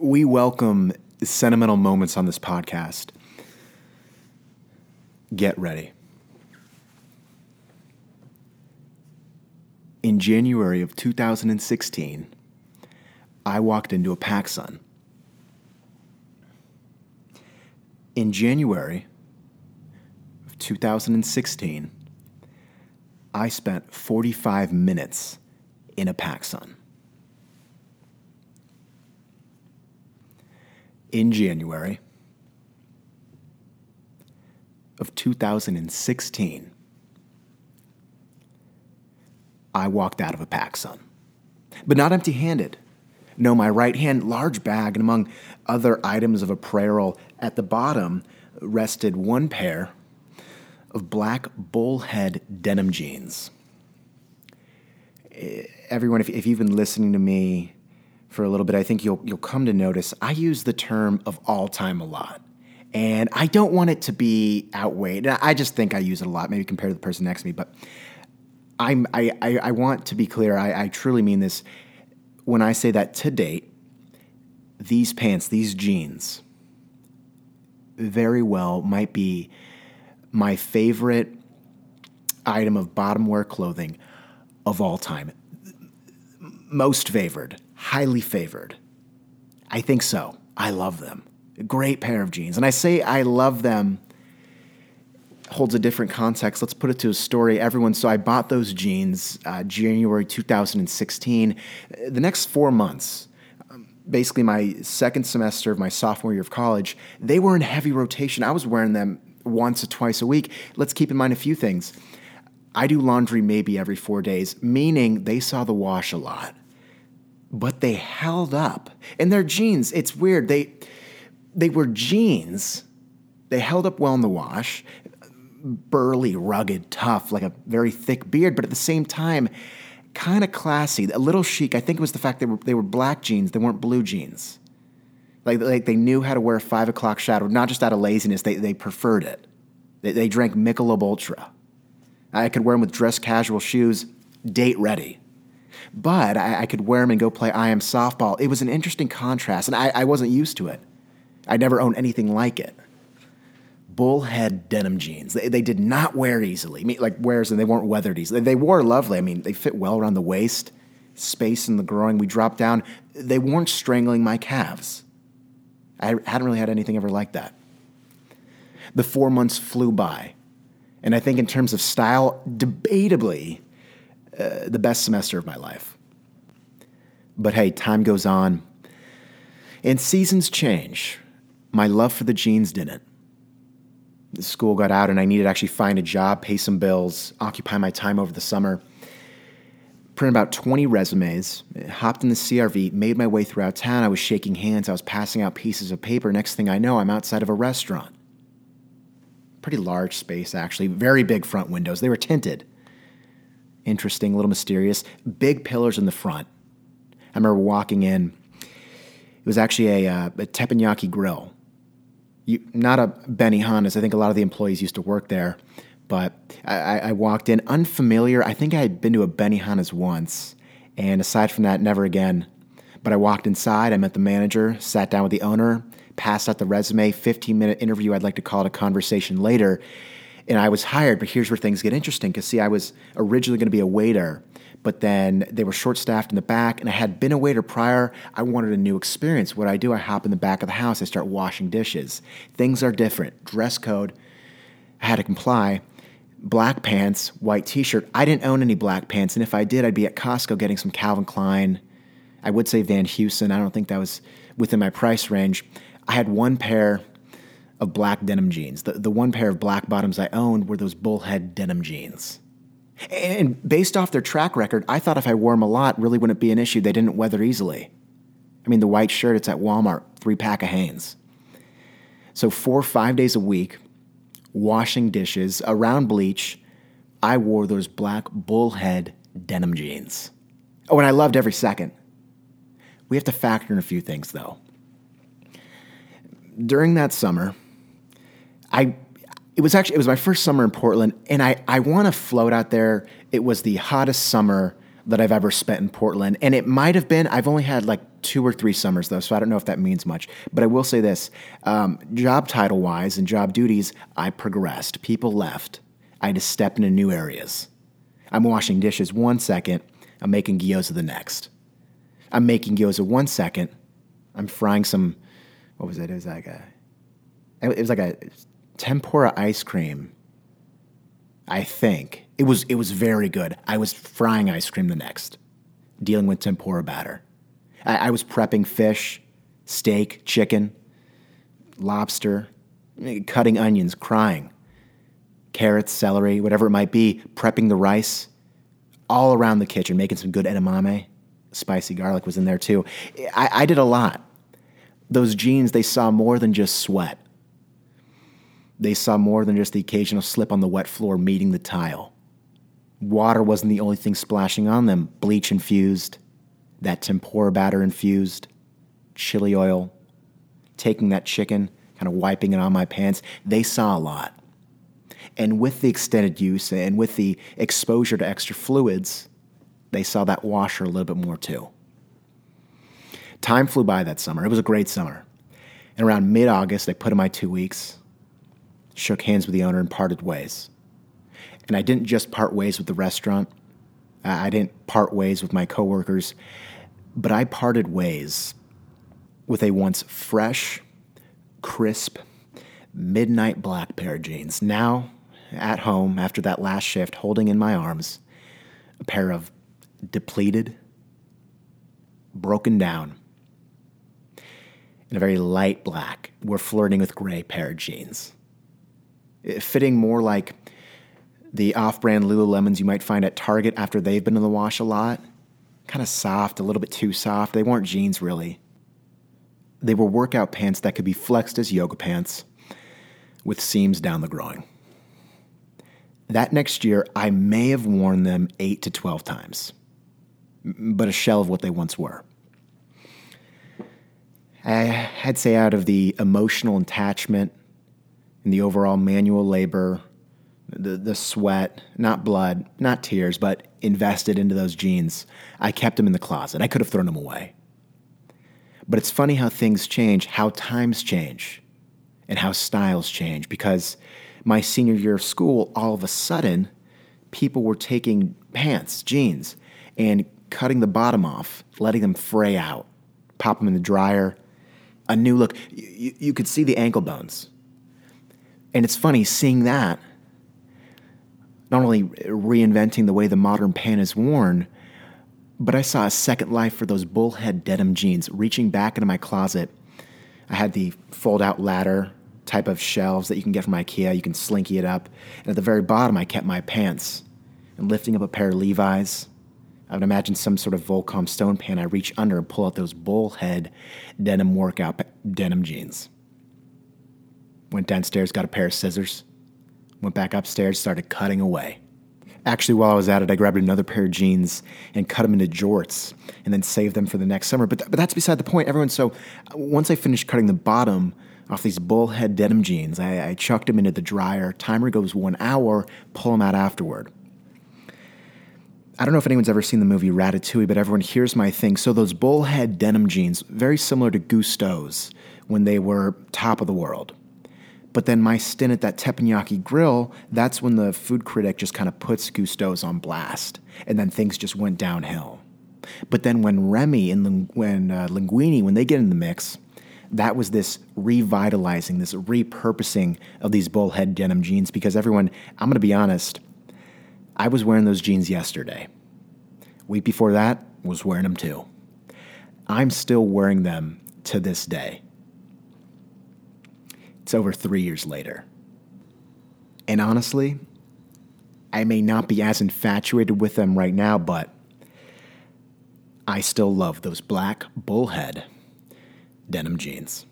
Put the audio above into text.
we welcome sentimental moments on this podcast. Get ready. In January of 2016, I walked into a PacSun. In January of 2016, I spent 45 minutes in a PacSun. In January of 2016, I walked out of a PacSun, but not empty handed. No, my right hand large bag, and among other items of apparel at the bottom rested one pair of black bullhead denim jeans. Eh, everyone, if, if you've been listening to me for a little bit, I think you'll, you'll come to notice I use the term of all time a lot. And I don't want it to be outweighed. I just think I use it a lot, maybe compared to the person next to me. But I'm, I, I, I want to be clear. I, I truly mean this when I say that to date, these pants, these jeans, very well might be my favorite item of bottom wear clothing of all time. Most favored, highly favored. I think so. I love them. A great pair of jeans. And I say I love them holds a different context. Let's put it to a story. Everyone, so I bought those jeans uh, January 2016. The next four months, um, basically my second semester of my sophomore year of college, they were in heavy rotation. I was wearing them once or twice a week. Let's keep in mind a few things. I do laundry maybe every four days, meaning they saw the wash a lot. But they held up. And their jeans, it's weird. They they were jeans. They held up well in the wash. Burly, rugged, tough, like a very thick beard, but at the same time, kind of classy, a little chic. I think it was the fact they were they were black jeans, they weren't blue jeans. Like, like they knew how to wear five o'clock shadow, not just out of laziness, they, they preferred it. They, they drank Michelob Ultra. I could wear them with dress casual shoes, date ready. But I, I, could wear them and go play I am softball. It was an interesting contrast, and I, I wasn't used to it. I never owned anything like it. Bullhead denim jeans. They, they did not wear easily. I mean, like wears and they weren't weathered easily. They wore lovely. I mean, they fit well around the waist, space in the groin. We dropped down. They weren't strangling my calves. I hadn't really had anything ever like that. The four months flew by. And I think, in terms of style, debatably uh, the best semester of my life. But hey, time goes on. And seasons change. My love for the jeans didn't. The school got out, and I needed to actually find a job, pay some bills, occupy my time over the summer printed about 20 resumes, hopped in the CRV, made my way throughout town. I was shaking hands, I was passing out pieces of paper. Next thing I know, I'm outside of a restaurant. Pretty large space, actually. Very big front windows. They were tinted. Interesting, a little mysterious. Big pillars in the front. I remember walking in. It was actually a, uh, a teppanyaki grill. You, not a Benny Benihana's. I think a lot of the employees used to work there. But I, I walked in unfamiliar. I think I had been to a Benny Benihana's once, and aside from that, never again. But I walked inside, I met the manager, sat down with the owner, passed out the resume, 15 minute interview. I'd like to call it a conversation later. And I was hired, but here's where things get interesting. Because, see, I was originally going to be a waiter, but then they were short staffed in the back, and I had been a waiter prior. I wanted a new experience. What I do, I hop in the back of the house, I start washing dishes. Things are different. Dress code, I had to comply black pants, white t shirt. I didn't own any black pants, and if I did, I'd be at Costco getting some Calvin Klein. I would say Van Heusen. I don't think that was within my price range. I had one pair of black denim jeans. The, the one pair of black bottoms I owned were those bullhead denim jeans. And based off their track record, I thought if I wore them a lot, really wouldn't be an issue. They didn't weather easily. I mean, the white shirt, it's at Walmart, three pack of Hanes. So, four five days a week, washing dishes, around bleach, I wore those black bullhead denim jeans. Oh, and I loved every second. We have to factor in a few things though. During that summer, I it was actually it was my first summer in Portland, and I, I want to float out there. It was the hottest summer that I've ever spent in Portland. And it might have been, I've only had like two or three summers though, so I don't know if that means much. But I will say this um, job title wise and job duties, I progressed. People left. I had to step into new areas. I'm washing dishes one second, I'm making gyoza the next. I'm making gyoza one second, I'm frying some, what was it? It was like a, it was like a tempura ice cream. I think it was it was very good. I was frying ice cream the next, dealing with tempura batter. I, I was prepping fish, steak, chicken, lobster, cutting onions, crying, carrots, celery, whatever it might be, prepping the rice, all around the kitchen, making some good edamame. Spicy garlic was in there too. I, I did a lot. Those jeans, they saw more than just sweat. They saw more than just the occasional slip on the wet floor meeting the tile. Water wasn't the only thing splashing on them. Bleach infused, that tempura batter infused, chili oil, taking that chicken, kind of wiping it on my pants. They saw a lot. And with the extended use and with the exposure to extra fluids, they saw that washer a little bit more too. Time flew by that summer. It was a great summer. And around mid August, I put in my two weeks, shook hands with the owner, and parted ways. And I didn't just part ways with the restaurant, I didn't part ways with my coworkers, but I parted ways with a once fresh, crisp, midnight black pair of jeans. Now, at home, after that last shift, holding in my arms a pair of depleted, broken down, in a very light black, we're flirting with gray pair of jeans. Eh, fitting more like the off brand Lululemons you might find at Target after they've been in the wash a lot. Kind of soft, a little bit too soft. They weren't jeans, really. They were workout pants that could be flexed as yoga pants with seams down the groin. That next year, I may have worn them 8 to 12 times, but a shell of what they once were. I'd say out of the emotional attachment and the overall manual labor, the, the sweat, not blood, not tears, but invested into those jeans, I kept them in the closet. I could have thrown them away. But it's funny how things change, how times change, and how styles change. Because my senior year of school, all of a sudden, people were taking pants, jeans, and cutting the bottom off, letting them fray out, pop them in the dryer, a new look. You, you could see the ankle bones. And it's funny seeing that, not only reinventing the way the modern pant is worn, but I saw a second life for those bullhead denim jeans. Reaching back into my closet, I had the fold out ladder type of shelves that you can get from IKEA. You can slinky it up. And at the very bottom, I kept my pants. And lifting up a pair of Levi's, I would imagine some sort of Volcom stone pan. I reach under and pull out those bullhead denim workout denim jeans. Went downstairs, got a pair of scissors. Went back upstairs, started cutting away. Actually, while I was at it, I grabbed another pair of jeans and cut them into jorts and then saved them for the next summer. But, th- but that's beside the point. Everyone, so uh, once I finished cutting the bottom off these bullhead denim jeans, I, I chucked them into the dryer. Timer goes one hour, pull them out afterward. I don't know if anyone's ever seen the movie Ratatouille, but everyone, here's my thing. So, those bullhead denim jeans, very similar to Gusteau's when they were top of the world. But then my stint at that teppanyaki grill, that's when the food critic just kind of puts Gusteau's on blast. And then things just went downhill. But then when Remy and when uh, Linguini, when they get in the mix, that was this revitalizing, this repurposing of these bullhead denim jeans because everyone, I'm going to be honest, I was wearing those jeans yesterday. Week before that, was wearing them too. I'm still wearing them to this day. It's over three years later. And honestly, I may not be as infatuated with them right now, but I still love those black bullhead denim jeans.